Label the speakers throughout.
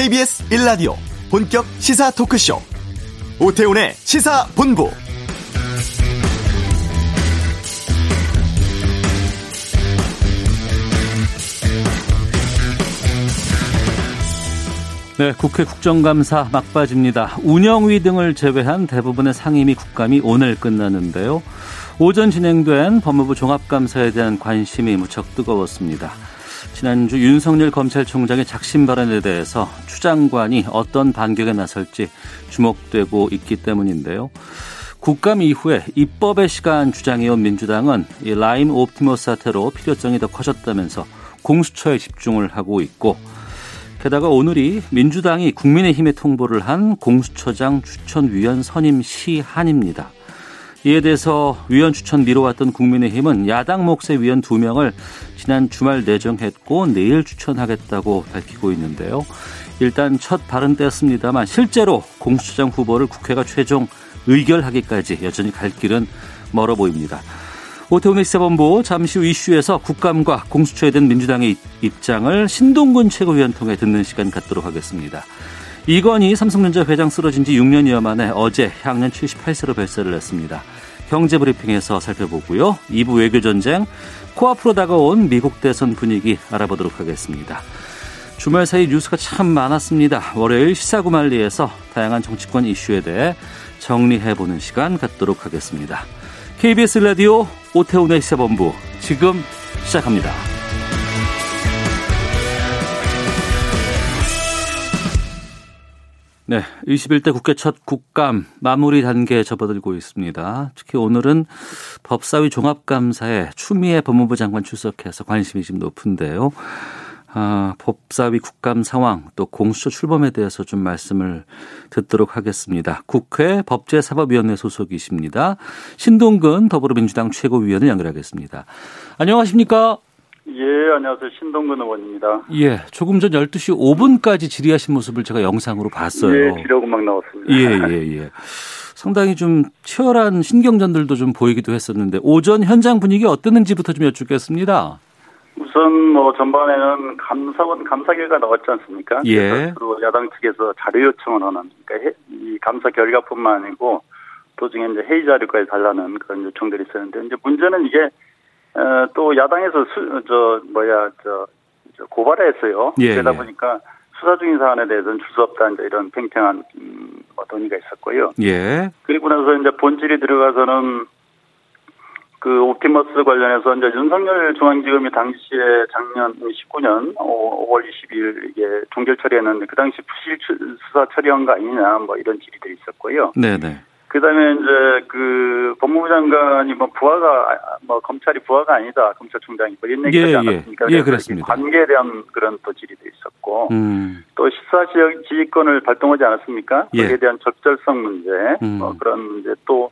Speaker 1: KBS 1라디오 본격 시사 토크쇼 오태훈의 시사본부
Speaker 2: 네, 국회 국정감사 막바지입니다. 운영위 등을 제외한 대부분의 상임위 국감이 오늘 끝나는데요. 오전 진행된 법무부 종합감사에 대한 관심이 무척 뜨거웠습니다. 지난주 윤석열 검찰총장의 작심 발언에 대해서 추 장관이 어떤 반격에 나설지 주목되고 있기 때문인데요. 국감 이후에 입법의 시간 주장해온 민주당은 이 라임 옵티머스 사태로 필요성이 더 커졌다면서 공수처에 집중을 하고 있고 게다가 오늘이 민주당이 국민의힘에 통보를 한 공수처장 추천위원 선임 시한입니다. 이에 대해서 위원 추천 미뤄왔던 국민의힘은 야당 몫의 위원 두명을 지난 주말 내정했고 내일 추천하겠다고 밝히고 있는데요. 일단 첫 발은 떼었습니다만 실제로 공수처장 후보를 국회가 최종 의결하기까지 여전히 갈 길은 멀어 보입니다. 오태훈의 시사본부 잠시 후 이슈에서 국감과 공수처에 대한 민주당의 입장을 신동근 최고위원 통해 듣는 시간 갖도록 하겠습니다. 이건희 삼성전자 회장 쓰러진 지 6년여 만에 어제 향년 78세로 별세를 했습니다. 경제 브리핑에서 살펴보고요. 2부 외교 전쟁, 코앞으로 다가온 미국 대선 분위기 알아보도록 하겠습니다. 주말 사이 뉴스가 참 많았습니다. 월요일 시사구말리에서 다양한 정치권 이슈에 대해 정리해보는 시간 갖도록 하겠습니다. KBS 라디오 오태훈의 시사본부 지금 시작합니다. 네, 21대 국회 첫 국감 마무리 단계에 접어들고 있습니다. 특히 오늘은 법사위 종합감사에 추미애 법무부 장관 출석해서 관심이 좀 높은데요. 아, 법사위 국감 상황 또 공수처 출범에 대해서 좀 말씀을 듣도록 하겠습니다. 국회 법제사법위원회 소속이십니다. 신동근 더불어민주당 최고위원을 연결하겠습니다. 안녕하십니까?
Speaker 3: 예, 안녕하세요. 신동근 의원입니다.
Speaker 2: 예, 조금 전 12시 5분까지 질의하신 모습을 제가 영상으로 봤어요.
Speaker 3: 예, 음악 나왔습니다.
Speaker 2: 예, 예, 예. 상당히 좀 치열한 신경전들도 좀 보이기도 했었는데 오전 현장 분위기 어땠는지부터 좀 여쭙겠습니다.
Speaker 3: 우선 뭐 전반에는 감사원 감사 결과 나왔지 않습니까?
Speaker 2: 예.
Speaker 3: 그리고 야당 측에서 자료 요청을 하는 그러니까 이 감사 결과뿐만 아니고 도중에 이제 회의 자료까지 달라는 그런 요청들이 있었는데 이제 문제는 이게 어, 또 야당에서 수, 저 뭐야 저, 저 고발을 했어요.
Speaker 2: 예,
Speaker 3: 그러다
Speaker 2: 예.
Speaker 3: 보니까 수사 중인 사안에 대해서는 줄수 없다 이제 이런 팽팽한 음, 뭐 논의가 있었고요.
Speaker 2: 예.
Speaker 3: 그리고 나서 이제 본질이 들어가서는 그 옵티머스 관련해서 이제 윤석열 중앙지검이 당시에 작년 19년 5월 22일 이게 종결 처리했는데 그 당시 부실 추- 수사 처리한 거 아니냐 뭐 이런 질의들이 있었고요.
Speaker 2: 네네.
Speaker 3: 그다음에 이제 그 법무부 장관이 뭐 부하가 아- 뭐 검찰이 부하가 아니다 검찰총장이 뭐 이런 얘기
Speaker 2: 예,
Speaker 3: 하지
Speaker 2: 예.
Speaker 3: 않았습니까?
Speaker 2: 예,
Speaker 3: 그래서
Speaker 2: 그랬습니다.
Speaker 3: 관계에 대한 그런 또 질의도 있었고
Speaker 2: 음.
Speaker 3: 또 시사 지역 지휘권을 발동하지 않았습니까?
Speaker 2: 예.
Speaker 3: 거기에 대한 적절성 문제,
Speaker 2: 음.
Speaker 3: 뭐 그런 문제 또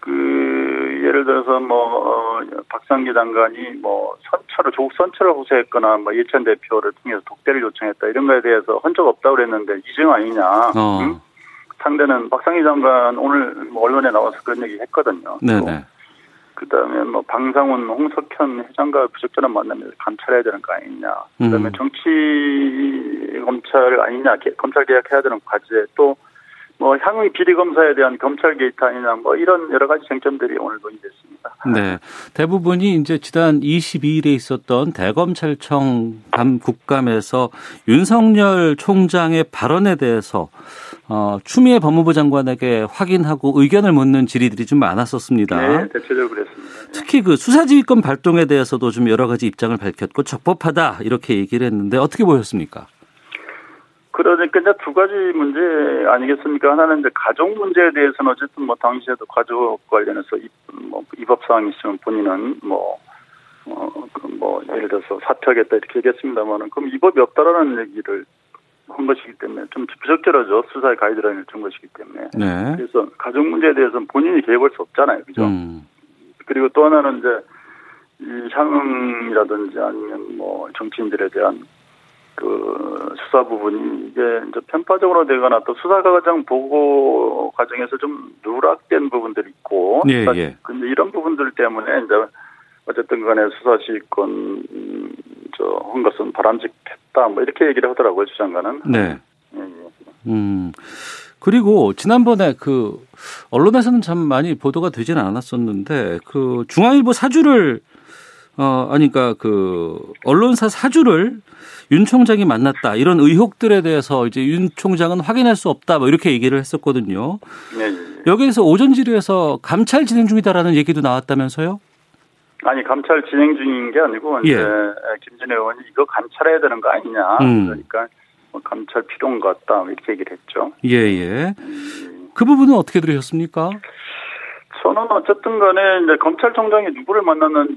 Speaker 3: 그 예를 들어서 뭐 어, 박상기 장관이 뭐 선처를 조국 선처를 호소했거나 뭐 이천 대표를 통해서 독대를 요청했다 이런 거에 대해서 한적 없다고 그랬는데 이증 아니냐?
Speaker 2: 어.
Speaker 3: 응? 상대는 박상기 장관 오늘 뭐 언론에 나와서 그런 얘기 했거든요.
Speaker 2: 네네.
Speaker 3: 그 다음에 뭐 방상훈, 홍석현 회장과 부적절한 만남에서 감찰해야 되는 거 아니냐. 그 다음에
Speaker 2: 음.
Speaker 3: 정치 검찰 아니냐. 개- 검찰 개혁해야 되는 과제 또 뭐 향후 비리 검사에 대한 검찰 게이트 아니냐. 뭐 이런 여러 가지 쟁점들이 오늘 논의됐습니다.
Speaker 2: 네. 대부분이 이제 지난 22일에 있었던 대검찰청 감 국감에서 윤석열 총장의 발언에 대해서 어, 추미애 법무부 장관에게 확인하고 의견을 묻는 질의들이 좀 많았었습니다.
Speaker 3: 네, 대체적으로 그랬습니다. 네.
Speaker 2: 특히 그 수사지휘권 발동에 대해서도 좀 여러 가지 입장을 밝혔고 적법하다 이렇게 얘기를 했는데 어떻게 보셨습니까?
Speaker 3: 그러니까 이제 두 가지 문제 아니겠습니까? 하나는 이제 가족 문제에 대해서는 어쨌든 뭐 당시에도 가족 관련해서 입, 뭐 입법 사항이 있으면 본인은 뭐, 어, 그 뭐, 예를 들어서 사퇴하겠다 이렇게 얘기했습니다만은 그럼 입법이 없다라는 얘기를 한 것이기 때문에 좀 부적절하죠. 수사의 가이드라인을 준 것이기 때문에.
Speaker 2: 네.
Speaker 3: 그래서 가족 문제에 대해서는 본인이 개입할 수 없잖아요. 그죠?
Speaker 2: 음.
Speaker 3: 그리고 또 하나는 이제 이 향응이라든지 아니면 뭐 정치인들에 대한 그 수사 부분이 이제 편파적으로 되거나 또 수사 과정 보고 과정에서 좀 누락된 부분들이 있고
Speaker 2: 예,
Speaker 3: 사실
Speaker 2: 예.
Speaker 3: 근데 이런 부분들 때문에 이제 어쨌든 간에 수사 시권 음, 저한 것은 바람직했다. 뭐 이렇게 얘기를 하더라고요, 주장관은.
Speaker 2: 네. 예, 예. 음. 그리고 지난번에 그 언론에서는 참 많이 보도가 되지는 않았었는데 그 중앙일보 사주를 어 아니 그러니까 그 언론사 사주를 윤 총장이 만났다 이런 의혹들에 대해서 이제 윤 총장은 확인할 수 없다 뭐 이렇게 얘기를 했었거든요. 네. 여기에서 오전 질의에서 감찰 진행 중이다라는 얘기도 나왔다면서요?
Speaker 3: 아니 감찰 진행 중인 게 아니고 이제 예. 김진애 의원이 이거 감찰해야 되는 거 아니냐 음. 그러니까 뭐 감찰 필요한 것 같다 뭐 이렇게 얘기를 했죠.
Speaker 2: 예예. 예. 그 부분은 어떻게 들으셨습니까?
Speaker 3: 저는 어쨌든 간에 이제 검찰총장이 누구를 만났는지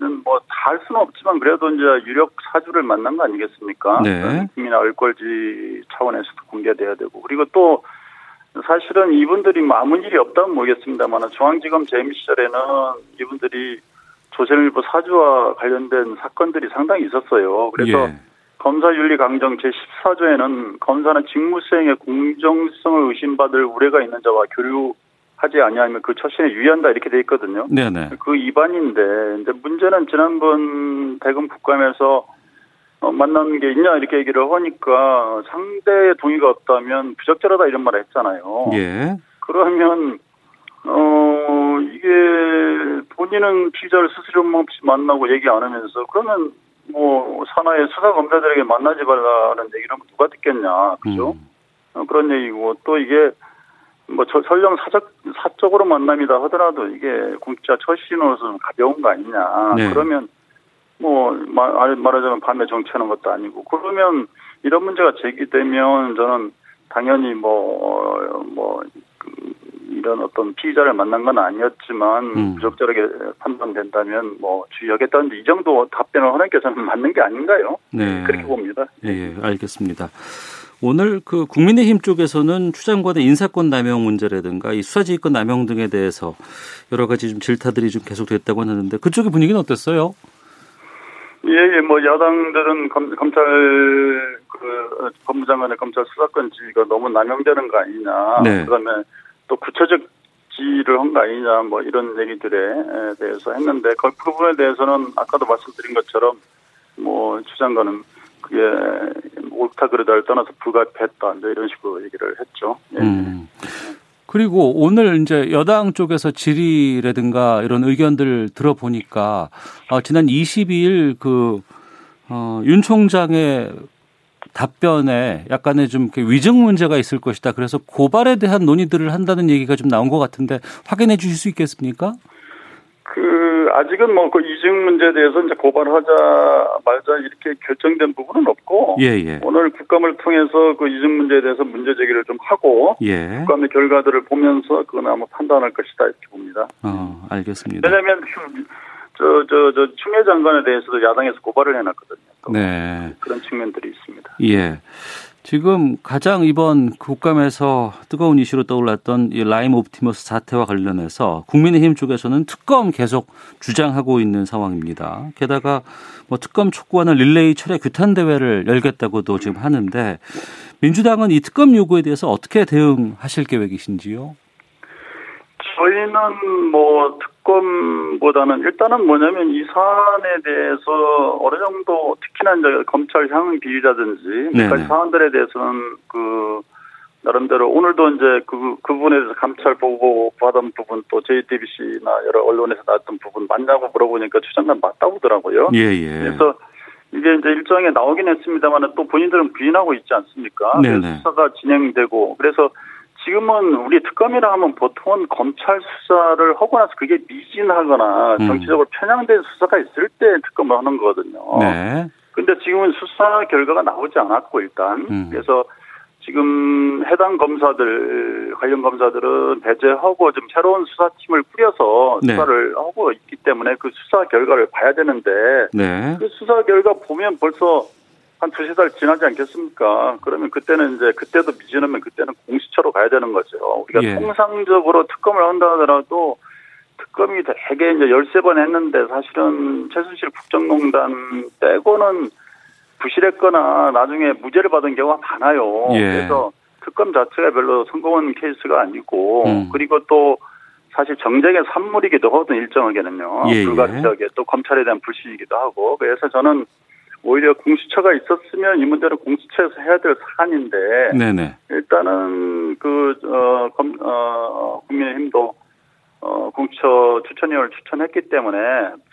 Speaker 3: 는뭐다 할 수는 없지만 그래도 이제 유력 사주를 만난 거 아니겠습니까? 네. 국민 얼걸지 차원에서도 공개돼야 되고 그리고 또 사실은 이분들이 뭐 아무 일이 없다면 모르겠습니다만 중앙지검 재임 시절에는 이분들이 조선일보 사주와 관련된 사건들이 상당히 있었어요. 그래서 예. 검사윤리 강정 제14조에는 검사는 직무 수행의 공정성을 의심받을 우려가 있는 자와 교류 하지 아니하면 그 처신에 유의한다 이렇게 돼 있거든요. 네네. 그 위반인데, 근데 문제는 지난번 대검 국감에서 어, 만난 게 있냐 이렇게 얘기를 하니까 상대의 동의가 없다면 부적절하다 이런 말을 했잖아요. 예. 그러면 어 이게 본인은 피자를 스스로 없이 만나고 얘기 안 하면서 그러면 뭐 산하의 수사 검사들에게 만나지 말라는 얘기를 하면 누가 듣겠냐, 그죠? 음. 어, 그런 얘기고 또 이게 뭐 저, 설령 사적 사적으로 만남이다 하더라도 이게 공직자 처신으로서는 가벼운 거 아니냐. 네. 그러면 뭐 말, 말하자면 밤에 정치하는 것도 아니고 그러면 이런 문제가 제기되면 저는 당연히 뭐뭐 뭐, 이런 어떤 피의자를 만난 건 아니었지만 음. 부적절하게 판단된다면 뭐 주의하겠다는데 이 정도 답변을 하는 게 저는 맞는 게 아닌가요? 네. 그렇게 봅니다.
Speaker 2: 예, 예 알겠습니다. 오늘 그 국민의힘 쪽에서는 추 장관의 인사권 남용 문제라든가 이 수사지휘권 남용 등에 대해서 여러 가지 좀 질타들이 좀 계속됐다고 하는데 그쪽의 분위기는 어땠어요?
Speaker 3: 예, 예, 뭐 야당들은 검, 검찰 그 법무장관의 검찰 수사권 지위가 너무 남용되는 거 아니냐. 네. 그다음에 또 구체적 지휘를 한 거 아니냐. 뭐 이런 얘기들에 대해서 했는데 그 부분에 대해서는 아까도 말씀드린 것처럼 뭐 추장관은 그게 옳다 그르다를 떠나서 불가피했다 이런 식으로 얘기를 했죠. 예. 음.
Speaker 2: 그리고 오늘 이제 여당 쪽에서 질의라든가 이런 의견들 들어보니까 어, 지난 22일 그 어, 윤 총장의 답변에 약간의 좀 위증 문제가 있을 것이다. 그래서 고발에 대한 논의들을 한다는 얘기가 좀 나온 것 같은데 확인해 주실 수 있겠습니까?
Speaker 3: 그 아직은 뭐 그 이중 문제에 대해서 이제 고발하자 말자 이렇게 결정된 부분은 없고 예, 예. 오늘 국감을 통해서 그 이중 문제에 대해서 문제 제기를 좀 하고 예. 국감의 결과들을 보면서 그건 아마 판단할 것이다 이렇게 봅니다.
Speaker 2: 어, 알겠습니다.
Speaker 3: 왜냐하면 저저저 추미애 장관에 대해서도 야당에서 고발을 해놨거든요. 네. 그런 측면들이 있습니다.
Speaker 2: 예. 지금 가장 이번 국감에서 뜨거운 이슈로 떠올랐던 이 라임 옵티머스 사태와 관련해서 국민의힘 쪽에서는 특검 계속 주장하고 있는 상황입니다. 게다가 뭐 특검 촉구하는 릴레이 철회 규탄 대회를 열겠다고도 지금 하는데 민주당은 이 특검 요구에 대해서 어떻게 대응하실 계획이신지요?
Speaker 3: 저희는 뭐 특 검보다는 일단은 뭐냐면 이 사안에 대해서 어느 정도 특히나 이제 검찰 향 비리라든지 몇 가지 사안들에 대해서는 그 나름대로 오늘도 이제 그, 그 부분에 대해서 감찰 보고 받은 부분 또 JTBC나 여러 언론에서 나왔던 부분 맞냐고 물어보니까 추장관 맞다고 하더라고요. 예, 예. 그래서 이게 이제 일정에 나오긴 했습니다만 또 본인들은 부인하고 있지 않습니까? 네네. 수사가 진행되고 그래서 지금은 우리 특검이라 하면 보통은 검찰 수사를 하고 나서 그게 미진하거나 음. 정치적으로 편향된 수사가 있을 때 특검을 하는 거거든요. 네. 근데 지금은 수사 결과가 나오지 않았고 일단 음. 그래서 지금 해당 검사들 관련 검사들은 배제하고 좀 새로운 수사팀을 꾸려서 네. 수사를 하고 있기 때문에 그 수사 결과를 봐야 되는데 네. 그 수사 결과 보면 벌써 한 두세 달 지나지 않겠습니까? 그러면 그때는 이제 그때도 미진하면 그때는 공수처로 가야 되는 거죠. 우리가 예. 통상적으로 특검을 한다 하더라도 특검이 대개 이제 열세 번 했는데 사실은 최순실 국정농단 빼고는 부실했거나 나중에 무죄를 받은 경우가 많아요. 예. 그래서 특검 자체가 별로 성공한 케이스가 아니고 음. 그리고 또 사실 정쟁의 산물이기도 하거든 일정하게는요. 예. 예. 불가피하게 또 검찰에 대한 불신이기도 하고 그래서 저는 오히려 공수처가 있었으면 이 문제는 공수처에서 해야 될 사안인데
Speaker 2: 네네.
Speaker 3: 일단은 그 어, 검, 어, 국민의힘도 어, 공수처 추천위원을 추천했기 때문에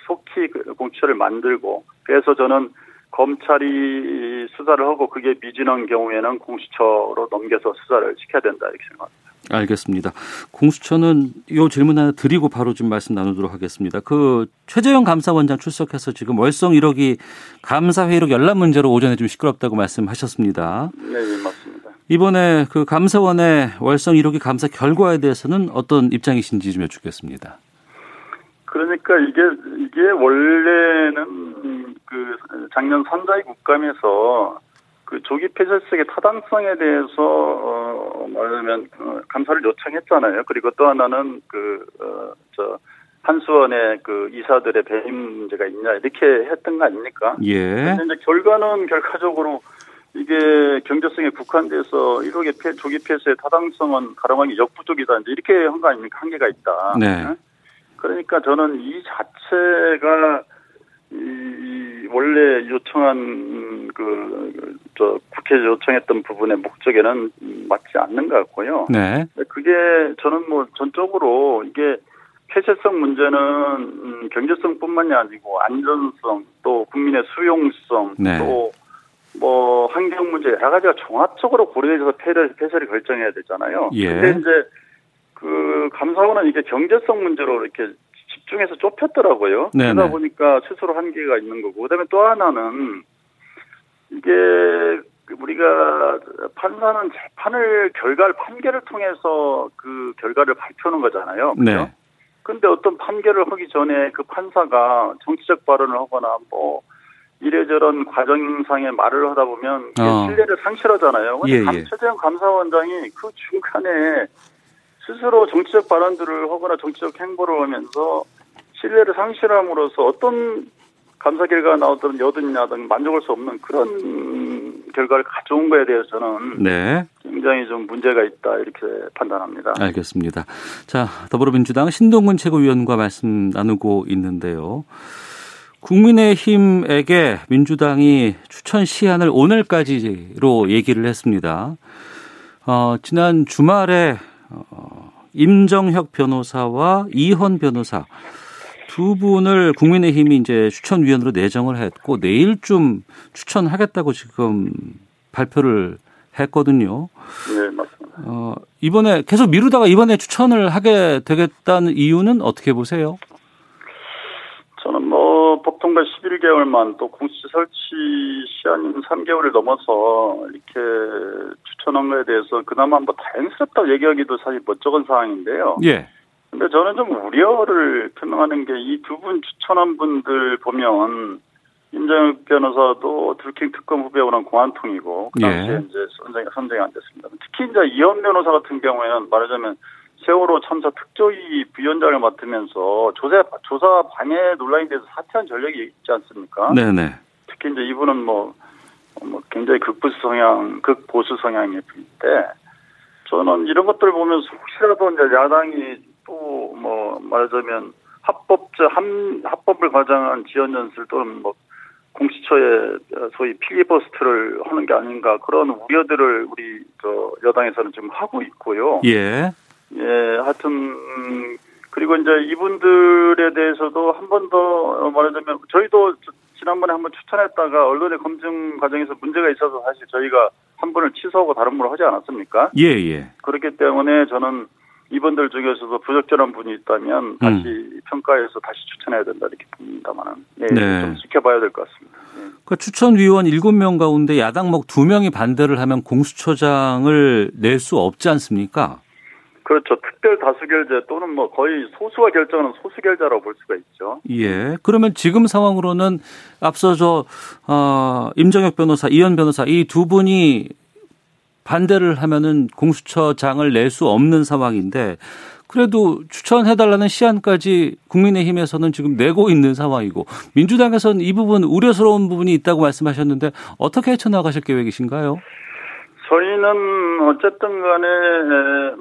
Speaker 3: 속히 그 공수처를 만들고 그래서 저는 검찰이 수사를 하고 그게 미진한 경우에는 공수처로 넘겨서 수사를 시켜야 된다 이렇게 생각합니다.
Speaker 2: 알겠습니다. 공수처는 이 질문 하나 드리고 바로 좀 말씀 나누도록 하겠습니다. 그 최재형 감사원장 출석해서 지금 월성 1호기 감사회의록 열람 문제로 오전에 좀 시끄럽다고 말씀하셨습니다.
Speaker 3: 네, 네 맞습니다.
Speaker 2: 이번에 그 감사원의 월성 1호기 감사 결과에 대해서는 어떤 입장이신지 좀 여쭙겠습니다.
Speaker 3: 그러니까 이게 이게 원래는 그 작년 선자위 국감에서 그 조기 폐쇄석의 타당성에 대해서 어 말하자면 어, 감사를 요청했잖아요. 그리고 또 하나는 그어저 한수원의 그 이사들의 배임 문제가 있냐 이렇게 했던 거 아닙니까?
Speaker 2: 예.
Speaker 3: 근데 이제 결과는 결과적으로 이게 경제성에 국한돼서 1억의 폐, 조기 폐쇄의 타당성은 가름하기 역부족이다. 이제 이렇게 한 거 아닙니까? 한계가 있다.
Speaker 2: 네.
Speaker 3: 그러니까 저는 이 자체가 이 원래 요청한 그 저 국회 요청했던 부분의 목적에는 맞지 않는 것 같고요.
Speaker 2: 네.
Speaker 3: 그게 저는 뭐 전적으로 이게 폐쇄성 문제는 음, 경제성뿐만이 아니고 안전성 또 국민의 수용성
Speaker 2: 네.
Speaker 3: 또뭐 환경 문제 여러 가지가 종합적으로 고려해서 폐쇄를, 폐쇄를 결정해야 되잖아요.
Speaker 2: 예.
Speaker 3: 근데 이제 그 감사원은 이게 경제성 문제로 이렇게 집중해서 좁혔더라고요.
Speaker 2: 네네.
Speaker 3: 그러다 보니까 스스로 한계가 있는 거고. 그다음에 또 하나는 이게 우리가 판사는 재판을 결과를 판결을 통해서 그 결과를 발표하는 거잖아요. 그죠?
Speaker 2: 네.
Speaker 3: 근데 어떤 판결을 하기 전에 그 판사가 정치적 발언을 하거나 뭐 이래저런 과정상의 말을 하다 보면
Speaker 2: 어.
Speaker 3: 신뢰를 상실하잖아요. 근데
Speaker 2: 예,
Speaker 3: 감-
Speaker 2: 예.
Speaker 3: 최재형 감사원장이 그 중간에 스스로 정치적 발언들을 하거나 정치적 행보를 하면서 신뢰를 상실함으로써 어떤 감사 결과가 나오든 여든 야든 만족할 수 없는 그런 결과를 가져온 거에 대해서는
Speaker 2: 네.
Speaker 3: 굉장히 좀 문제가 있다 이렇게 판단합니다.
Speaker 2: 알겠습니다. 자, 더불어민주당 신동근 최고위원과 말씀 나누고 있는데요. 국민의힘에게 민주당이 추천 시한을 오늘까지로 얘기를 했습니다. 어, 지난 주말에 어, 임정혁 변호사와 이헌 변호사 두 분을 국민의힘이 이제 추천위원으로 내정을 했고 내일쯤 추천하겠다고 지금 발표를 했거든요.
Speaker 3: 네, 맞습니다.
Speaker 2: 어, 이번에 계속 미루다가 이번에 추천을 하게 되겠다는 이유는 어떻게 보세요?
Speaker 3: 저는 뭐 법통과 11개월만 또 공수처 설치 시한인 3개월을 넘어서 이렇게 추천한 거에 대해서 그나마 뭐 다행스럽다고 얘기하기도 사실 멋쩍은 상황인데요.
Speaker 2: 예.
Speaker 3: 근데 저는 좀 우려를 표명하는 게 이 두 분 추천한 분들 보면 임정혁 변호사도 들킹 특검 후배원은 공안통이고 그 당시에
Speaker 2: 예.
Speaker 3: 이제 선정이, 선정이 안 됐습니다. 특히 이제 이현 변호사 같은 경우에는 말하자면 세월호 참사 특조위 부위원장을 맡으면서 조사 조사 방해 논란에 대해서 사퇴한 전력이 있지 않습니까?
Speaker 2: 네네.
Speaker 3: 특히 이제 이분은 뭐, 어, 뭐 굉장히 극보수 성향, 극보수 성향의 분인데 저는 이런 것들을 보면서 혹시라도 이제 야당이 또 뭐 말하자면 합법적 함 합법을 과장한 지연 연설 또는 뭐 공수처의 소위 필리버스트를 하는 게 아닌가 그런 우려들을 우리 저 여당에서는 지금 하고 있고요.
Speaker 2: 예.
Speaker 3: 예, 하여튼 음, 그리고 이제 이분들에 대해서도 한 번 더 말하자면 저희도 저- 지난번에 한번 추천했다가 언론의 검증 과정에서 문제가 있어서 사실 저희가 한 분을 취소하고 다른 분을 하지 않았습니까?
Speaker 2: 예, 예.
Speaker 3: 그렇기 때문에 저는 이분들 중에서도 부적절한 분이 있다면 다시 평가해서 다시 추천해야 된다 이렇게 봅니다만은 예,
Speaker 2: 네.
Speaker 3: 좀 지켜봐야 될 것 같습니다. 예.
Speaker 2: 그 추천위원 7명 가운데 야당 목 2명이 반대를 하면 공수처장을 낼 수 없지 않습니까?
Speaker 3: 그렇죠. 특별 다수결제 또는 뭐 거의 소수가 결정하는 소수결자라고 볼 수가 있죠.
Speaker 2: 예. 그러면 지금 상황으로는 앞서 저, 어, 임정혁 변호사, 이현 변호사 이 두 분이 반대를 하면은 공수처장을 낼 수 없는 상황인데 그래도 추천해달라는 시한까지 국민의힘에서는 지금 내고 있는 상황이고 민주당에서는 이 부분 우려스러운 부분이 있다고 말씀하셨는데 어떻게 헤쳐나가실 계획이신가요?
Speaker 3: 저희는 어쨌든 간에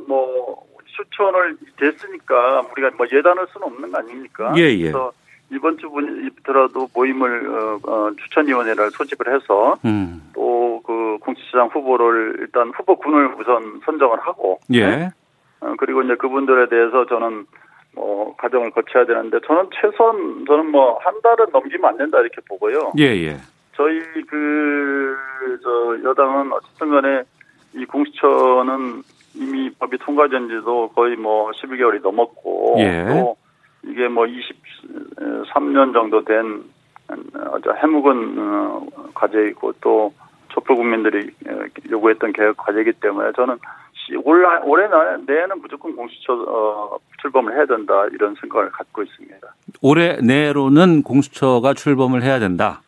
Speaker 3: 뭐 추천을 됐으니까 우리가 뭐 예단할 수는 없는 거 아닙니까?
Speaker 2: 예, 예.
Speaker 3: 그래서 이번 주부터라도 모임을 어, 어, 추천위원회를 소집을 해서 음. 또그 공수처장 후보를 일단 후보군을 우선 선정을 하고
Speaker 2: 예. 네?
Speaker 3: 어, 그리고 이제 그분들에 대해서 저는 뭐 과정을 거쳐야 되는데 저는 최소한 저는 뭐 한 달은 넘기면 안 된다 이렇게 보고요.
Speaker 2: 예 예.
Speaker 3: 저희 그 저 여당은 어쨌든 간에 이 공수처는 이미 법이 통과된 지도 거의 뭐 12개월이 넘었고
Speaker 2: 예.
Speaker 3: 또 이게 뭐 23년 정도 된 어, 해묵은 어, 과제이고 또 촛불 국민들이 어, 요구했던 개혁 과제이기 때문에 저는 올 올해 내에는 무조건 공수처 어, 출범을 해야 된다 이런 생각을 갖고 있습니다.
Speaker 2: 올해 내로는 공수처가 출범을 해야 된다.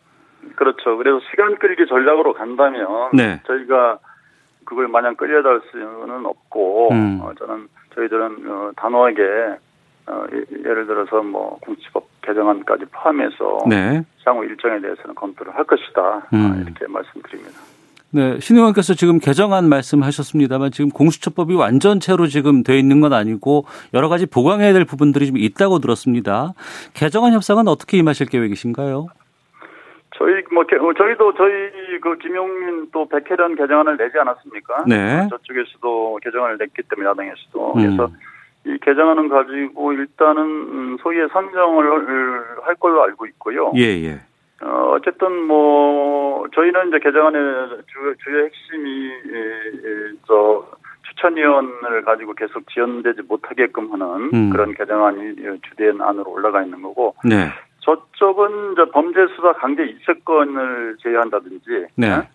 Speaker 3: 그렇죠. 그래서 시간 끌기 전략으로 간다면
Speaker 2: 네.
Speaker 3: 저희가 그걸 마냥 끌려달 수는 없고 음. 어, 저는 저희들은 어, 단호하게 어, 예를 들어서 뭐 공수처법 개정안까지 포함해서
Speaker 2: 네.
Speaker 3: 향후 일정에 대해서는 검토를 할 것이다 음. 이렇게 말씀드립니다.
Speaker 2: 네, 신 의원께서 지금 개정안 말씀하셨습니다만 지금 공수처법이 완전체로 지금 돼 있는 건 아니고 여러 가지 보강해야 될 부분들이 좀 있다고 들었습니다. 개정안 협상은 어떻게 임하실 계획이신가요?
Speaker 3: 저희 뭐 어, 저희도 저희 그 김용민 또 백혜련 개정안을 내지 않았습니까?
Speaker 2: 네.
Speaker 3: 저쪽에서도 개정안을 냈기 때문에 야당에서도 음. 그래서 이 개정안은 가지고 일단은 음, 소위의 선정을 할 걸로 알고 있고요.
Speaker 2: 예 예.
Speaker 3: 어, 어쨌든 뭐 저희는 이제 개정안의 주, 주요 핵심이 에, 에, 저 추천위원을 가지고 계속 지연되지 못하게끔 하는 음. 그런 개정안이 주된 안으로 올라가 있는 거고.
Speaker 2: 네.
Speaker 3: 저쪽은 이제 범죄 수사 강제 이체권을 제외한다든지
Speaker 2: 네.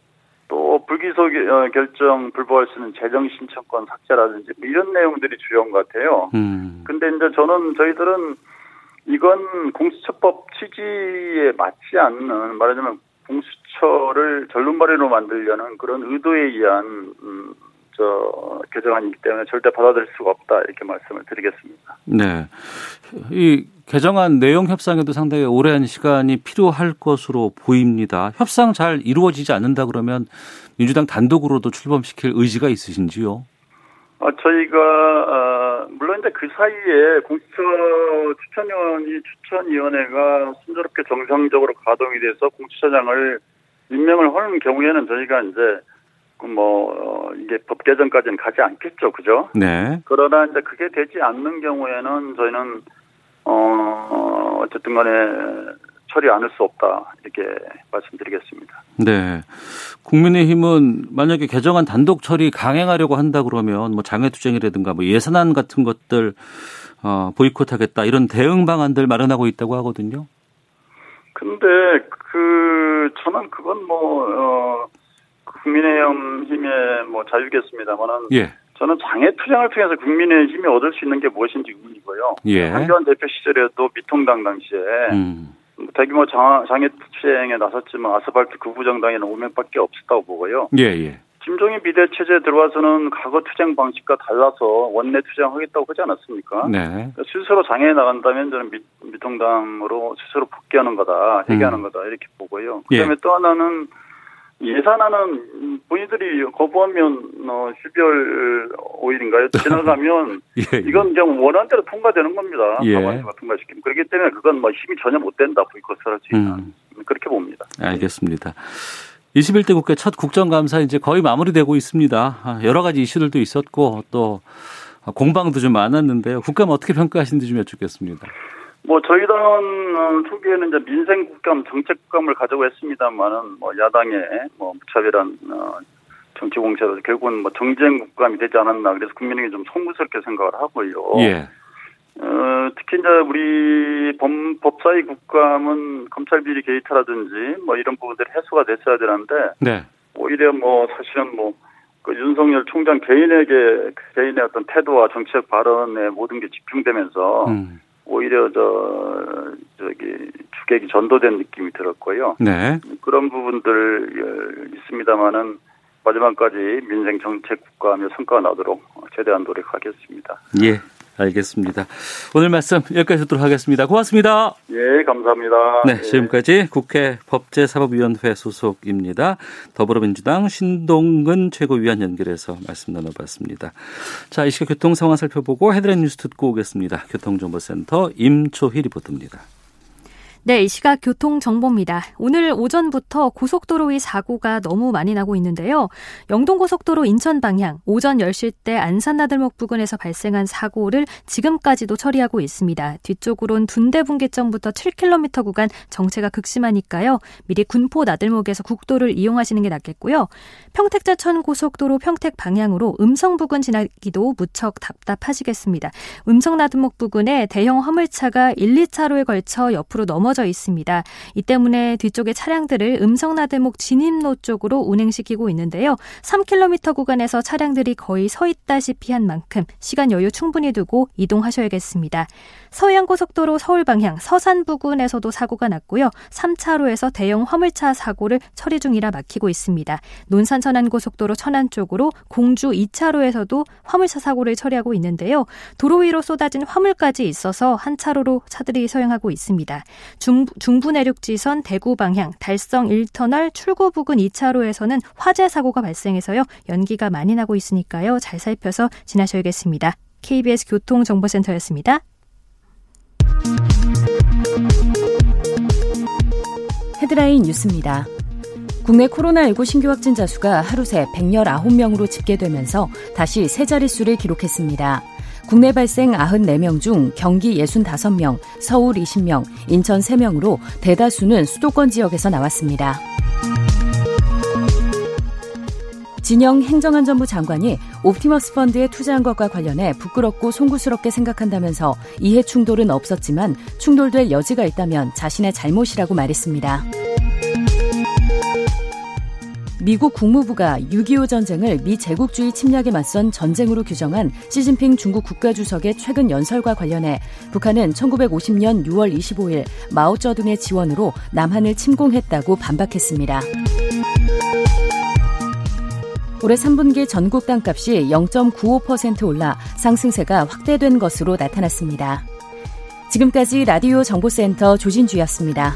Speaker 3: 또 불기소 어, 결정 불복할 수 있는 재정 신청권 삭제라든지 뭐 이런 내용들이 주요한 것 같아요.
Speaker 2: 음.
Speaker 3: 근데 이제 저는 저희들은 이건 공수처법 취지에 맞지 않는 말하자면 공수처를 전륜발이로 만들려는 그런 의도에 의한 음, 저 개정안이기 때문에 절대 받아들일 수가 없다 이렇게 말씀을 드리겠습니다.
Speaker 2: 네, 이 개정안 내용 협상에도 상당히 오랜 시간이 필요할 것으로 보입니다. 협상 잘 이루어지지 않는다 그러면 민주당 단독으로도 출범시킬 의지가 있으신지요?
Speaker 3: 어, 저희가 어, 물론 이제 그 사이에 공수처 추천위원이 추천위원회가 순조롭게 정상적으로 가동이 돼서 공수처장을 임명을 하는 경우에는 저희가 이제 뭐 어, 이게 법 개정까지는 가지 않겠죠, 그죠?
Speaker 2: 네.
Speaker 3: 그러나 이제 그게 되지 않는 경우에는 저희는 어 어쨌든 간에 처리 않을 수 없다 이렇게 말씀드리겠습니다.
Speaker 2: 네. 국민의힘은 만약에 개정안 단독 처리 강행하려고 한다 그러면 뭐 장외투쟁이라든가 뭐 예산안 같은 것들 어, 보이콧하겠다 이런 대응 방안들 마련하고 있다고 하거든요.
Speaker 3: 근데 그 저는 그건 뭐 어, 국민의힘의 뭐 자유겠습니다만은
Speaker 2: 예.
Speaker 3: 저는 장애 투쟁을 통해서 국민의 힘이 얻을 수 있는 게 무엇인지 의문이고요.
Speaker 2: 예.
Speaker 3: 한교안 대표 시절에도 미통당 당시에 음. 대규모 장, 장애 투쟁에 나섰지만 아스팔트 극우 정당에는 5명밖에 없었다고 보고요.
Speaker 2: 예, 예.
Speaker 3: 김종인 비대 체제에 들어와서는 과거 투쟁 방식과 달라서 원내 투쟁하겠다고 하지 않았습니까?
Speaker 2: 네.
Speaker 3: 스스로 장애에 나간다면 저는 미, 미통당으로 스스로 복귀하는 거다, 회개하는 음. 거다 이렇게 보고요. 그다음에 예. 또 하나는 예산안은 본인들이 거부하면 어 12월 5일인가요? 지나가면
Speaker 2: 예, 예.
Speaker 3: 이건 그냥 원하는 대로 통과되는 겁니다.
Speaker 2: 예.
Speaker 3: 과반수가 통과시키면 그렇기 때문에 그건 뭐 힘이 전혀 못 된다 보이콧을 할수 있는 음. 그렇게 봅니다.
Speaker 2: 알겠습니다. 21대 국회 첫 국정감사 이제 거의 마무리되고 있습니다. 아, 여러 가지 이슈들도 있었고 또 공방도 좀 많았는데요. 국감 어떻게 평가하시는지 좀 여쭙겠습니다.
Speaker 3: 뭐 저희 당은 초기에는 이제 민생 국감, 정책 국감을 가자고 했습니다만은 뭐 야당의 뭐 무차별한 어 정치 공세로 결국은 뭐 정쟁 국감이 되지 않았나 그래서 국민에게 좀 송구스럽게 생각을 하고요.
Speaker 2: 예.
Speaker 3: 어, 특히 이제 우리 법, 법사위 국감은 검찰 비리 게이트라든지 뭐 이런 부분들이 해소가 됐어야 되는데
Speaker 2: 네.
Speaker 3: 오히려 뭐 사실은 뭐 그 윤석열 총장 개인에게 개인의 어떤 태도와 정책 발언에 모든 게 집중되면서 음. 오히려 저 저기 주객이 전도된 느낌이 들었고요.
Speaker 2: 네.
Speaker 3: 그런 부분들 예, 있습니다만은 마지막까지 민생 정책 국감하며 성과가 나도록 최대한 노력하겠습니다.
Speaker 2: 예. 알겠습니다. 오늘 말씀 여기까지 듣도록 하겠습니다. 고맙습니다.
Speaker 3: 예, 감사합니다.
Speaker 2: 네, 지금까지 국회 법제사법위원회 소속입니다. 더불어민주당 신동근 최고위원 연결해서 말씀 나눠봤습니다. 자, 이 시각 교통 상황 살펴보고 헤드라인 뉴스 듣고 오겠습니다. 교통정보센터 임초희 리포터입니다.
Speaker 4: 네, 이 시각 교통 정보입니다. 오늘 오전부터 고속도로 위 사고가 너무 많이 나고 있는데요. 영동고속도로 인천 방향 오전 10시 때 안산나들목 부근에서 발생한 사고를 지금까지도 처리하고 있습니다. 뒤쪽으론 둔대분기점부터 7km 구간 정체가 극심하니까요. 미리 군포 나들목에서 국도를 이용하시는 게 낫겠고요. 평택제천 고속도로 평택 방향으로 음성 부근 지나기도 무척 답답하시겠습니다. 음성 나들목 부근에 대형 화물차가 1, 2차로에 걸쳐 옆으로 넘어 져 있습니다. 이 때문에 뒤쪽의 차량들을 음성나들목 진입로 쪽으로 운행시키고 있는데요. 3km 구간에서 차량들이 거의 서 있다시피 한 만큼 시간 여유 충분히 두고 이동하셔야겠습니다. 서해안고속도로 서울 방향 서산 부근에서도 사고가 났고요. 3차로에서 대형 화물차 사고를 처리 중이라 막히고 있습니다. 논산 천안고속도로 천안 쪽으로 공주 2차로에서도 화물차 사고를 처리하고 있는데요. 도로 위로 쏟아진 화물까지 있어서 한 차로로 차들이 서행하고 있습니다. 중, 중부 내륙지선 대구 방향 달성 1터널 출구 부근 2차로에서는 화재 사고가 발생해서요. 연기가 많이 나고 있으니까요. 잘 살펴서 지나셔야겠습니다. KBS 교통정보센터였습니다.
Speaker 5: 헤드라인 뉴스입니다. 국내 코로나19 신규 확진자 수가 하루 새 119명으로 집계되면서 다시 세 자릿수를 기록했습니다. 국내 발생 94명 중 경기 65명, 서울 20명, 인천 3명으로 대다수는 수도권 지역에서 나왔습니다. 진영 행정안전부 장관이 옵티머스 펀드에 투자한 것과 관련해 부끄럽고 송구스럽게 생각한다면서 이해 충돌은 없었지만 충돌될 여지가 있다면 자신의 잘못이라고 말했습니다. 미국 국무부가 6.25 전쟁을 미 제국주의 침략에 맞선 전쟁으로 규정한 시진핑 중국 국가주석의 최근 연설과 관련해 북한은 1950년 6월 25일 마오쩌둥의 지원으로 남한을 침공했다고 반박했습니다. 올해 3분기 전국 땅값이 0.95% 올라 상승세가 확대된 것으로 나타났습니다. 지금까지 라디오 정보센터 조진주였습니다.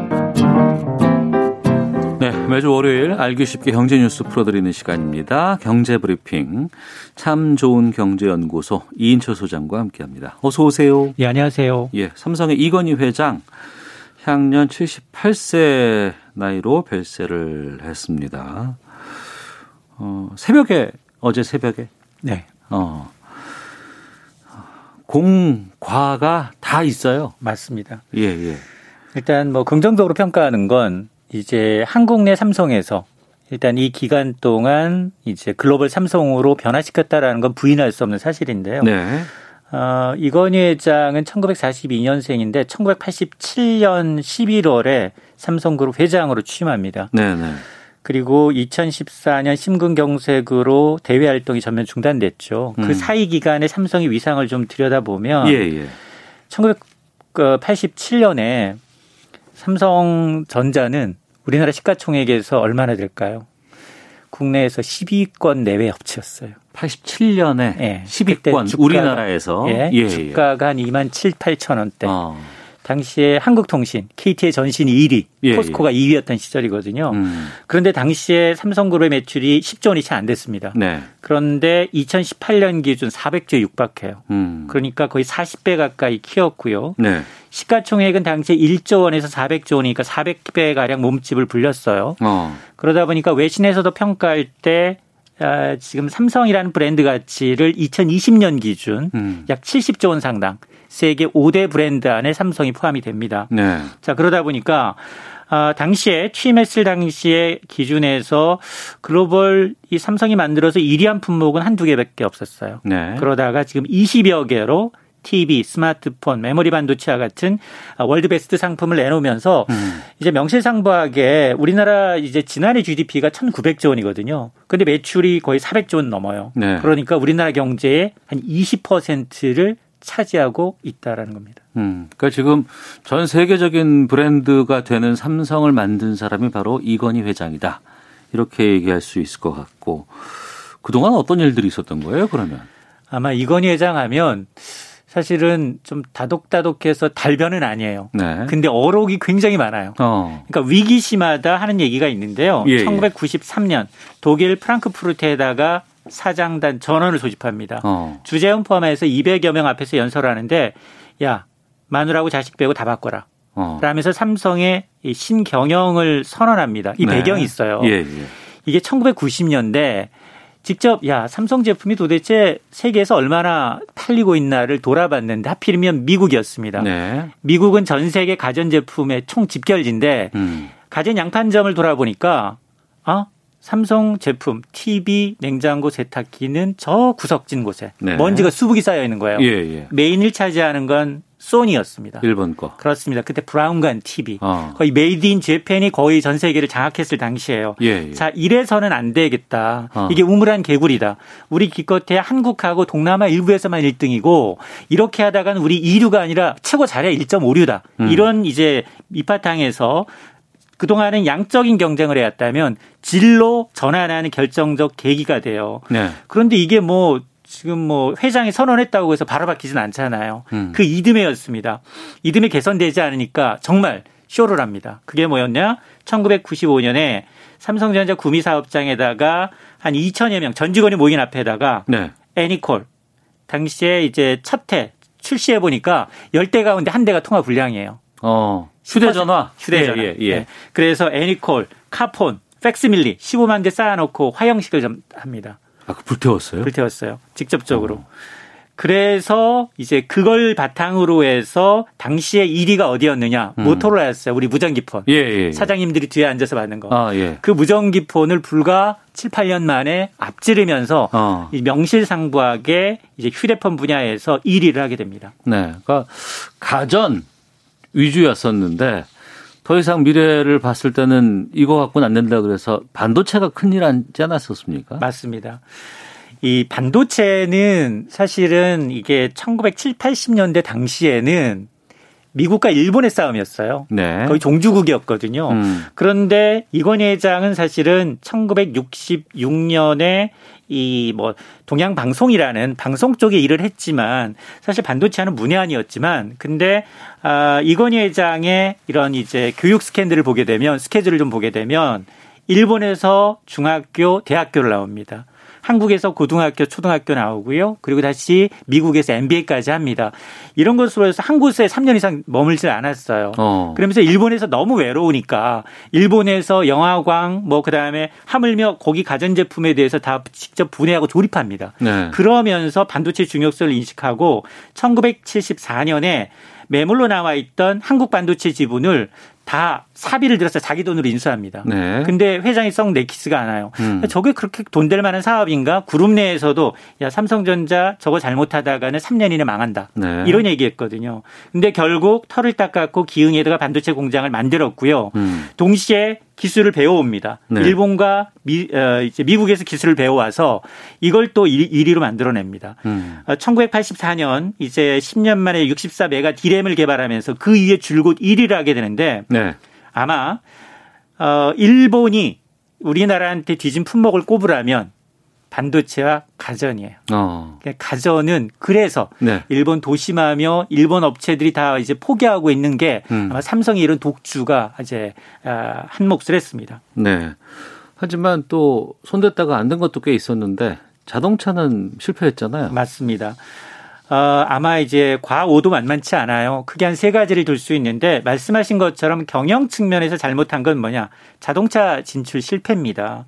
Speaker 2: 네, 매주 월요일 알기 쉽게 경제 뉴스 풀어드리는 시간입니다. 경제 브리핑 참 좋은 경제연구소 이인철 소장과 함께합니다. 어서 오세요.
Speaker 6: 예, 안녕하세요.
Speaker 2: 예, 삼성의 이건희 회장 향년 78세 나이로 별세를 했습니다. 어, 새벽에 어제 새벽에
Speaker 6: 네.
Speaker 2: 어. 공과가 다 있어요.
Speaker 6: 맞습니다.
Speaker 2: 예, 예.
Speaker 6: 일단 뭐 긍정적으로 평가하는 건 이제 한국 내 삼성에서 일단 이 기간 동안 이제 글로벌 삼성으로 변화시켰다라는 건 부인할 수 없는 사실인데요.
Speaker 2: 네.
Speaker 6: 어, 이건희 회장은 1942년생인데 1987년 11월에 삼성그룹 회장으로 취임합니다.
Speaker 2: 네, 네.
Speaker 6: 그리고 2014년 심근경색으로 대외 활동이 전면 중단됐죠. 그
Speaker 2: 음.
Speaker 6: 사이 기간에 삼성의 위상을 좀 들여다보면
Speaker 2: 예, 예.
Speaker 6: 1987년에 삼성전자는 우리나라 시가총액에서 얼마나 될까요? 국내에서 10위권 내외 업체였어요.
Speaker 2: 87년에
Speaker 6: 예.
Speaker 2: 10위권
Speaker 6: 그때 주가가-
Speaker 2: 우리나라에서
Speaker 6: 예.
Speaker 2: 예, 예.
Speaker 6: 주가가 한 2만 7, 8천 원대.
Speaker 2: 어.
Speaker 6: 당시에 한국통신, KT의 전신이 1위,
Speaker 2: 예,
Speaker 6: 포스코가 2위였던 시절이거든요.
Speaker 2: 음.
Speaker 6: 그런데 당시에 삼성그룹의 매출이 10조 원이 채 안 됐습니다.
Speaker 2: 네.
Speaker 6: 그런데 2018년 기준 400조에 육박해요.
Speaker 2: 음.
Speaker 6: 그러니까 거의 40배 가까이 키웠고요.
Speaker 2: 네.
Speaker 6: 시가총액은 당시에 1조 원에서 400조 원이니까 400배 가량 몸집을 불렸어요.
Speaker 2: 어.
Speaker 6: 그러다 보니까 외신에서도 평가할 때 아, 지금 삼성이라는 브랜드 가치를 2020년 기준
Speaker 2: 음.
Speaker 6: 약 70조 원 상당 세계 5대 브랜드 안에 삼성이 포함이 됩니다.
Speaker 2: 네.
Speaker 6: 자, 그러다 보니까 아, 당시에 취임했을 당시에 기준에서 글로벌 이 삼성이 만들어서 1위한 품목은 한두 개밖에 없었어요.
Speaker 2: 네.
Speaker 6: 그러다가 지금 20여 개로 TV, 스마트폰, 메모리 반도체와 같은 아, 월드 베스트 상품을 내놓으면서
Speaker 2: 음.
Speaker 6: 이제 명실상부하게 우리나라 이제 지난해 GDP가 1,900조 원이거든요. 근데 매출이 거의 400조 원 넘어요.
Speaker 2: 네.
Speaker 6: 그러니까 우리나라 경제의 한 20%를 차지하고 있다라는 겁니다.
Speaker 2: 음, 그러니까 지금 전 세계적인 브랜드가 되는 삼성을 만든 사람이 바로 이건희 회장이다. 이렇게 얘기할 수 있을 것 같고 그동안 어떤 일들이 있었던 거예요, 그러면?
Speaker 6: 아마 이건희 회장 하면 사실은 좀 다독다독해서 달변은 아니에요. 네. 근데 어록이 굉장히 많아요. 어. 그러니까 위기시마다 하는 얘기가 있는데요. 예, 1993년 예. 독일 프랑크푸르트에다가 사장단 전원을 소집합니다. 어. 주재원 포함해서 200여 명 앞에서 연설하는데 야 마누라고 자식 빼고 다 바꿔라. 어. 라면서 삼성의 신경영을 선언합니다. 이 네. 배경이 있어요. 예, 예. 이게 1990년대 직접 야 삼성 제품이 도대체 세계에서 얼마나 팔리고 있나를 돌아봤는데 하필이면 미국이었습니다. 네. 미국은 전 세계 가전 제품의 총 집결지인데 음. 가전 양판점을 돌아보니까 아 삼성 제품 TV, 냉장고, 세탁기는 저 구석진 곳에 네. 먼지가 수북이 쌓여 있는 거예요. 예, 예. main을 차지하는 건 소니였습니다.
Speaker 2: 일본 거.
Speaker 6: 그렇습니다. 그때 브라운관 TV. 어. 거의 made in Japan이 거의 전 세계를 장악했을 당시에요. 예, 예. 자, 이래서는 안 되겠다. 어. 이게 우물 안 개구리다. 우리 기껏해 한국하고 동남아 일부에서만 1등이고 이렇게 하다가는 우리 2류가 아니라 최고 잘해 1.5류다. 음. 이런 이제 밑바탕에서 그동안은 양적인 경쟁을 해왔다면 질로 전환하는 결정적 계기가 돼요. 네. 그런데 이게 뭐 지금 뭐 회장이 선언했다고 해서 바로 바뀌진 않잖아요. 음. 그 이듬해였습니다. 이듬해 개선되지 않으니까 정말 쇼를 합니다. 그게 뭐였냐? 1995년에 삼성전자 구미 사업장에다가 한 2천여 명 전 직원이 모인 앞에다가 네. 애니콜 당시에 이제 첫해 출시해 보니까 10대 가운데 한 대가 통화 불량이에요.
Speaker 2: 어. 휴대전화.
Speaker 6: 휴대전화. 예, 예, 예. 네. 그래서 애니콜, 카폰, 팩스밀리 15만 대 쌓아놓고 화형식을 좀 합니다.
Speaker 2: 아, 그 불태웠어요?
Speaker 6: 불태웠어요. 직접적으로. 어. 그래서 이제 그걸 바탕으로 해서 당시에 1위가 어디였느냐 음. 모토로라였어요. 우리 무전기폰. 예, 예, 예. 사장님들이 뒤에 앉아서 받는 거. 아, 예. 그 무전기폰을 불과 7, 8년 만에 앞지르면서 어. 명실상부하게 이제 휴대폰 분야에서 1위를 하게 됩니다.
Speaker 2: 네, 그러니까 가전 위주였었는데 더 이상 미래를 봤을 때는 이거 갖고는 안 된다 그래서 반도체가 큰일 하지 않았었습니까?
Speaker 6: 맞습니다. 이 반도체는 사실은 이게 1970, 80년대 당시에는 미국과 일본의 싸움이었어요. 네. 거의 종주국이었거든요. 음. 그런데 이건희 회장은 사실은 1966년에 이 뭐 동양 방송이라는 방송 쪽에 일을 했지만 사실 반도체는 문외한이었지만 근데 아 이건희 회장의 이런 이제 교육 스캔들을 보게 되면 스케줄을 좀 보게 되면 일본에서 중학교, 대학교를 나옵니다. 한국에서 고등학교, 초등학교 나오고요. 그리고 다시 미국에서 MBA까지 합니다. 이런 것으로 해서 한 곳에 3년 이상 머물질 않았어요. 어. 그러면서 일본에서 너무 외로우니까 일본에서 영화광 뭐 그다음에 하물며 고기 가전제품에 대해서 다 직접 분해하고 조립합니다. 네. 그러면서 반도체 중요성을 인식하고 1974년에 매물로 나와 있던 한국 반도체 지분을 다 사비를 들여서 자기 돈으로 인수합니다. 네. 근데 회장이 썩 내키스가 않아요. 음. 저게 그렇게 돈 될 만한 사업인가? 그룹 내에서도 야 삼성전자 저거 잘못하다가는 3년 이내 망한다. 네. 이런 얘기했거든요. 근데 결국 털을 닦았고 기흥에다가 반도체 공장을 만들었고요. 음. 동시에 기술을 배워옵니다. 네. 일본과 미, 어, 이제 미국에서 기술을 배워와서 이걸 또 1위로 만들어냅니다. 음. 어, 1984년 이제 10년 만에 64메가 디램을 개발하면서 그 위에 줄곧 1위를 하게 되는데 네. 아마 어, 일본이 우리나라한테 뒤진 품목을 꼽으라면 반도체와 가전이에요. 어. 그러니까 가전은 그래서 네. 일본 도심하며 일본 업체들이 다 이제 포기하고 있는 게 음. 아마 삼성이 이런 독주가 이제 아, 한 몫을 했습니다.
Speaker 2: 네. 하지만 또 손댔다가 안 된 것도 꽤 있었는데 자동차는 실패했잖아요.
Speaker 6: 맞습니다. 어, 아마 이제 과오도 만만치 않아요. 크게 한 세 가지를 둘 수 있는데 말씀하신 것처럼 경영 측면에서 잘못한 건 뭐냐? 자동차 진출 실패입니다.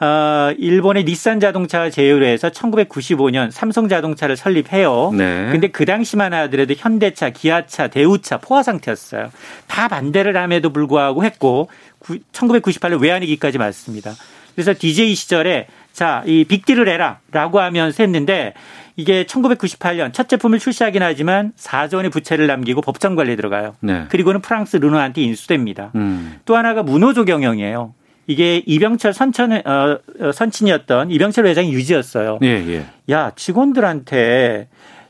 Speaker 6: 어, 일본의 닛산 자동차와 제휴를 해서 1995년 삼성 자동차를 설립해요. 네. 근데 그 당시만 하더라도 현대차, 기아차, 대우차 포화 상태였어요. 다 반대를 함에도 불구하고 했고 1998년 외환위기까지 맞습니다. 그래서 DJ 시절에 자, 이 빅딜을 해라라고 하면서 했는데 이게 1998년 첫 제품을 출시하긴 하지만 4조 원의 부채를 남기고 법정 관리에 들어가요. 네. 그리고는 프랑스 르노한테 인수됩니다. 음. 또 하나가 문호조 경영이에요. 이게 이병철 선천 어, 어, 선친이었던 이병철 회장이 유지였어요. 예, 예. 야 직원들한테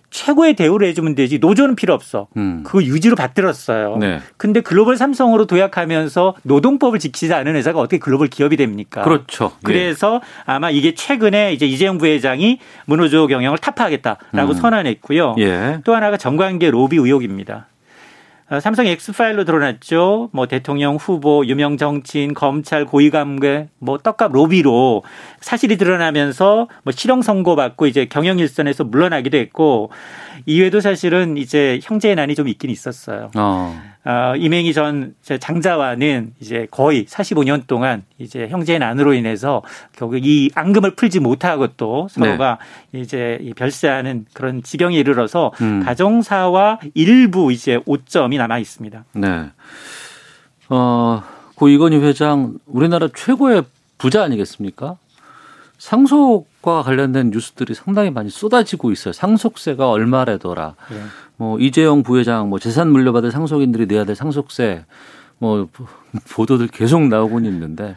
Speaker 6: 최고의 대우를 해주면 되지 노조는 필요 없어. 음. 그거 유지로 받들었어요. 네. 근데 글로벌 삼성으로 도약하면서 노동법을 지키지 않은 회사가 어떻게 글로벌 기업이 됩니까?
Speaker 2: 그렇죠.
Speaker 6: 예. 그래서 예. 아마 이게 최근에 이제 이재용 부회장이 문호조 경영을 타파하겠다라고 음. 선언했고요. 예. 또 하나가 정관계 로비 의혹입니다. 어, 삼성 엑스파일로 드러났죠. 뭐 대통령 후보, 유명 정치인, 검찰 고위감계, 뭐 떡값 로비로 사실이 드러나면서 뭐 실형 선고받고 이제 경영 일선에서 물러나기도 했고 이외에도 사실은 이제 형제의 난이 좀 있긴 있었어요. 어. 어, 이맹희 전 장자와는 이제 거의 45년 동안 이제 형제의 난으로 인해서 결국 이 앙금을 풀지 못하고 또 서로가 네. 이제 별세하는 그런 지경에 이르러서 음. 가정사와 일부 이제 오점이 남아 있습니다.
Speaker 2: 네. 어, 고 이건희 회장 우리나라 최고의 부자 아니겠습니까? 상속 과 관련된 뉴스들이 상당히 많이 쏟아지고 있어요. 상속세가 얼마래더라. 네. 뭐 이재용 부회장 뭐 재산 물려받을 상속인들이 내야 될 상속세 뭐 보도들 계속 나오곤 있는데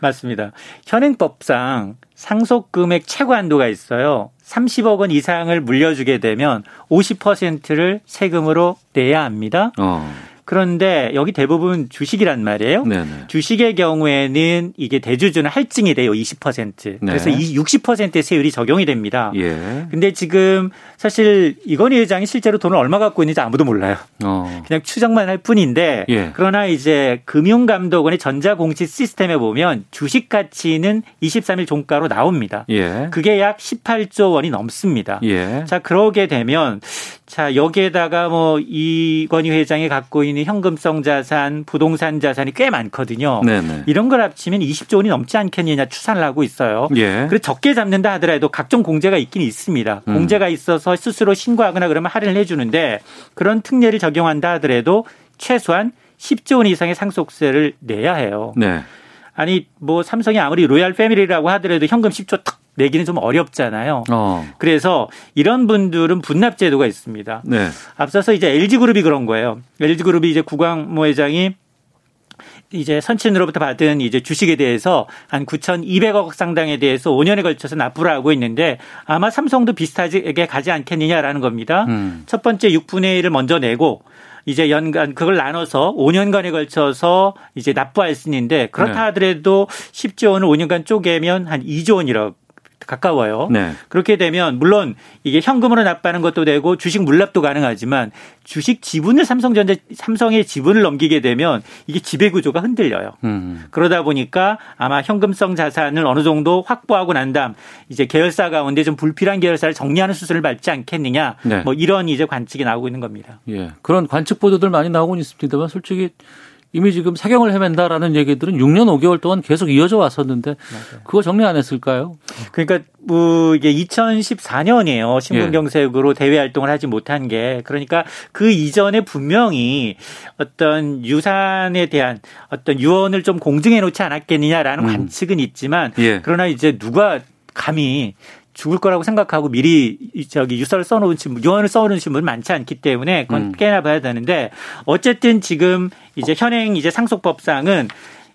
Speaker 6: 맞습니다. 현행법상 상속 금액 최고 한도가 있어요. 30억 원 이상을 물려주게 되면 50%를 세금으로 내야 합니다. 어. 그런데 여기 대부분 주식이란 말이에요. 네네. 주식의 경우에는 이게 대주주는 할증이 돼요. 20%. 네. 그래서 이 60%의 세율이 적용이 됩니다. 예. 근데 지금 사실 이건희 회장이 실제로 돈을 얼마 갖고 있는지 아무도 몰라요. 어. 그냥 추정만 할 뿐인데 예. 그러나 이제 금융감독원의 전자공시 시스템에 보면 주식 가치는 23일 종가로 나옵니다. 예. 그게 약 18조 원이 넘습니다. 예. 자, 그러게 되면 자, 여기에다가 뭐 이건희 회장이 갖고 있는 현금성 자산, 부동산 자산이 꽤 많거든요. 네네. 이런 걸 합치면 20조 원이 넘지 않겠느냐 추산을 하고 있어요. 예. 그리고 적게 잡는다 하더라도 각종 공제가 있긴 있습니다. 음. 공제가 있어서 스스로 신고하거나 그러면 할인을 해주는데 그런 특례를 적용한다 하더라도 최소한 10조 원 이상의 상속세를 내야 해요. 네. 아니 뭐 삼성이 아무리 로얄 패밀리라고 하더라도 현금 10조 탁 내기는 좀 어렵잖아요. 어. 그래서 이런 분들은 분납 제도가 있습니다. 네. 앞서서 이제 LG그룹이 그런 거예요. LG그룹이 이제 구광모 회장이 이제 선친으로부터 받은 이제 주식에 대해서 한 9,200억 상당에 대해서 5년에 걸쳐서 납부를 하고 있는데 아마 삼성도 비슷하게 가지 않겠느냐라는 겁니다. 음. 첫 번째 6분의 1을 먼저 내고 이제 연간 그걸 나눠서 5년간에 걸쳐서 이제 납부할 수 있는데 그렇다 네. 하더라도 10조 원을 5년간 쪼개면 한 2조 원이라고 가까워요. 네. 그렇게 되면 물론 이게 현금으로 납부하는 것도 되고 주식 물납도 가능하지만 주식 지분을 삼성전자 삼성의 지분을 넘기게 되면 이게 지배 구조가 흔들려요. 음. 그러다 보니까 아마 현금성 자산을 어느 정도 확보하고 난 다음 이제 계열사 가운데 좀 불필요한 계열사를 정리하는 수술을 밟지 않겠느냐. 네. 뭐 이런 이제 관측이 나오고 있는 겁니다.
Speaker 2: 예. 그런 관측 보도들 많이 나오고 있습니다만 솔직히 이미 지금 사경을 헤맨다라는 얘기들은 6년 5개월 동안 계속 이어져 왔었는데 맞아요. 그거 정리 안 했을까요?
Speaker 6: 그러니까 뭐 이게 2014년이에요. 신분경색으로 예. 대외 활동을 하지 못한 게 그러니까 그 이전에 분명히 어떤 유산에 대한 어떤 유언을 좀 공증해 놓지 않았겠느냐라는 음. 관측은 있지만 예. 그러나 이제 누가 감히 죽을 거라고 생각하고 미리 저기 유서를 써놓은 신분, 유언을 써놓은 신분 많지 않기 때문에 그건 음. 깨나 봐야 되는데 어쨌든 지금 이제 현행 이제 상속법상은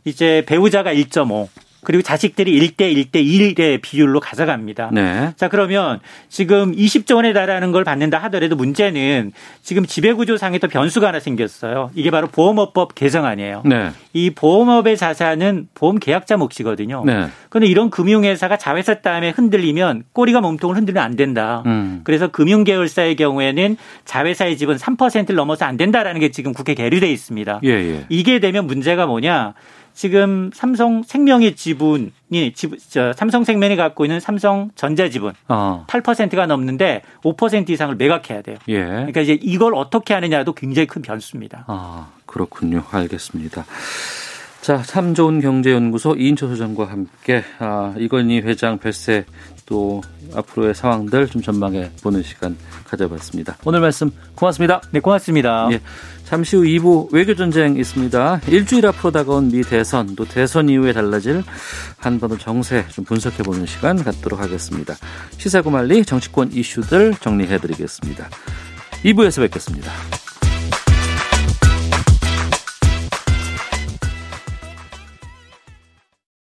Speaker 6: 이제 배우자가 1.5 그리고 자식들이 1대 1대 1의 비율로 가져갑니다. 네. 자, 그러면 지금 20조 원에 달하는 걸 받는다 하더라도 문제는 지금 지배구조상에 또 변수가 하나 생겼어요. 이게 바로 보험업법 개정안이에요. 네. 이 보험업의 자산은 보험 계약자 몫이거든요. 네. 그런데 이런 금융회사가 자회사 다음에 흔들리면 꼬리가 몸통을 흔들면 안 된다. 음. 그래서 금융계열사의 경우에는 자회사의 지분 3%를 넘어서 안 된다라는 게 지금 국회 계류돼 있습니다. 예, 예. 이게 되면 문제가 뭐냐? 지금 삼성 생명의 지분이 지분, 저, 삼성 생명이 갖고 있는 삼성 전자 지분 어. 8%가 넘는데 5% 이상을 매각해야 돼요. 예. 그러니까 이제 이걸 어떻게 하느냐도 굉장히 큰 변수입니다.
Speaker 2: 아 그렇군요. 알겠습니다. 자, 참 좋은 경제연구소 이인초 소장과 함께 아, 이건희 회장 별세 또 앞으로의 상황들 좀 전망해 보는 시간 가져봤습니다. 오늘 말씀 고맙습니다.
Speaker 6: 네, 고맙습니다. 예,
Speaker 2: 잠시 후 2부 외교 전쟁 있습니다. 일주일 앞으로 다가온 미 대선 또 대선 이후에 달라질 한반도 정세 좀 분석해 보는 시간 갖도록 하겠습니다. 시사구말리 정치권 이슈들 정리해 드리겠습니다. 2부에서 뵙겠습니다.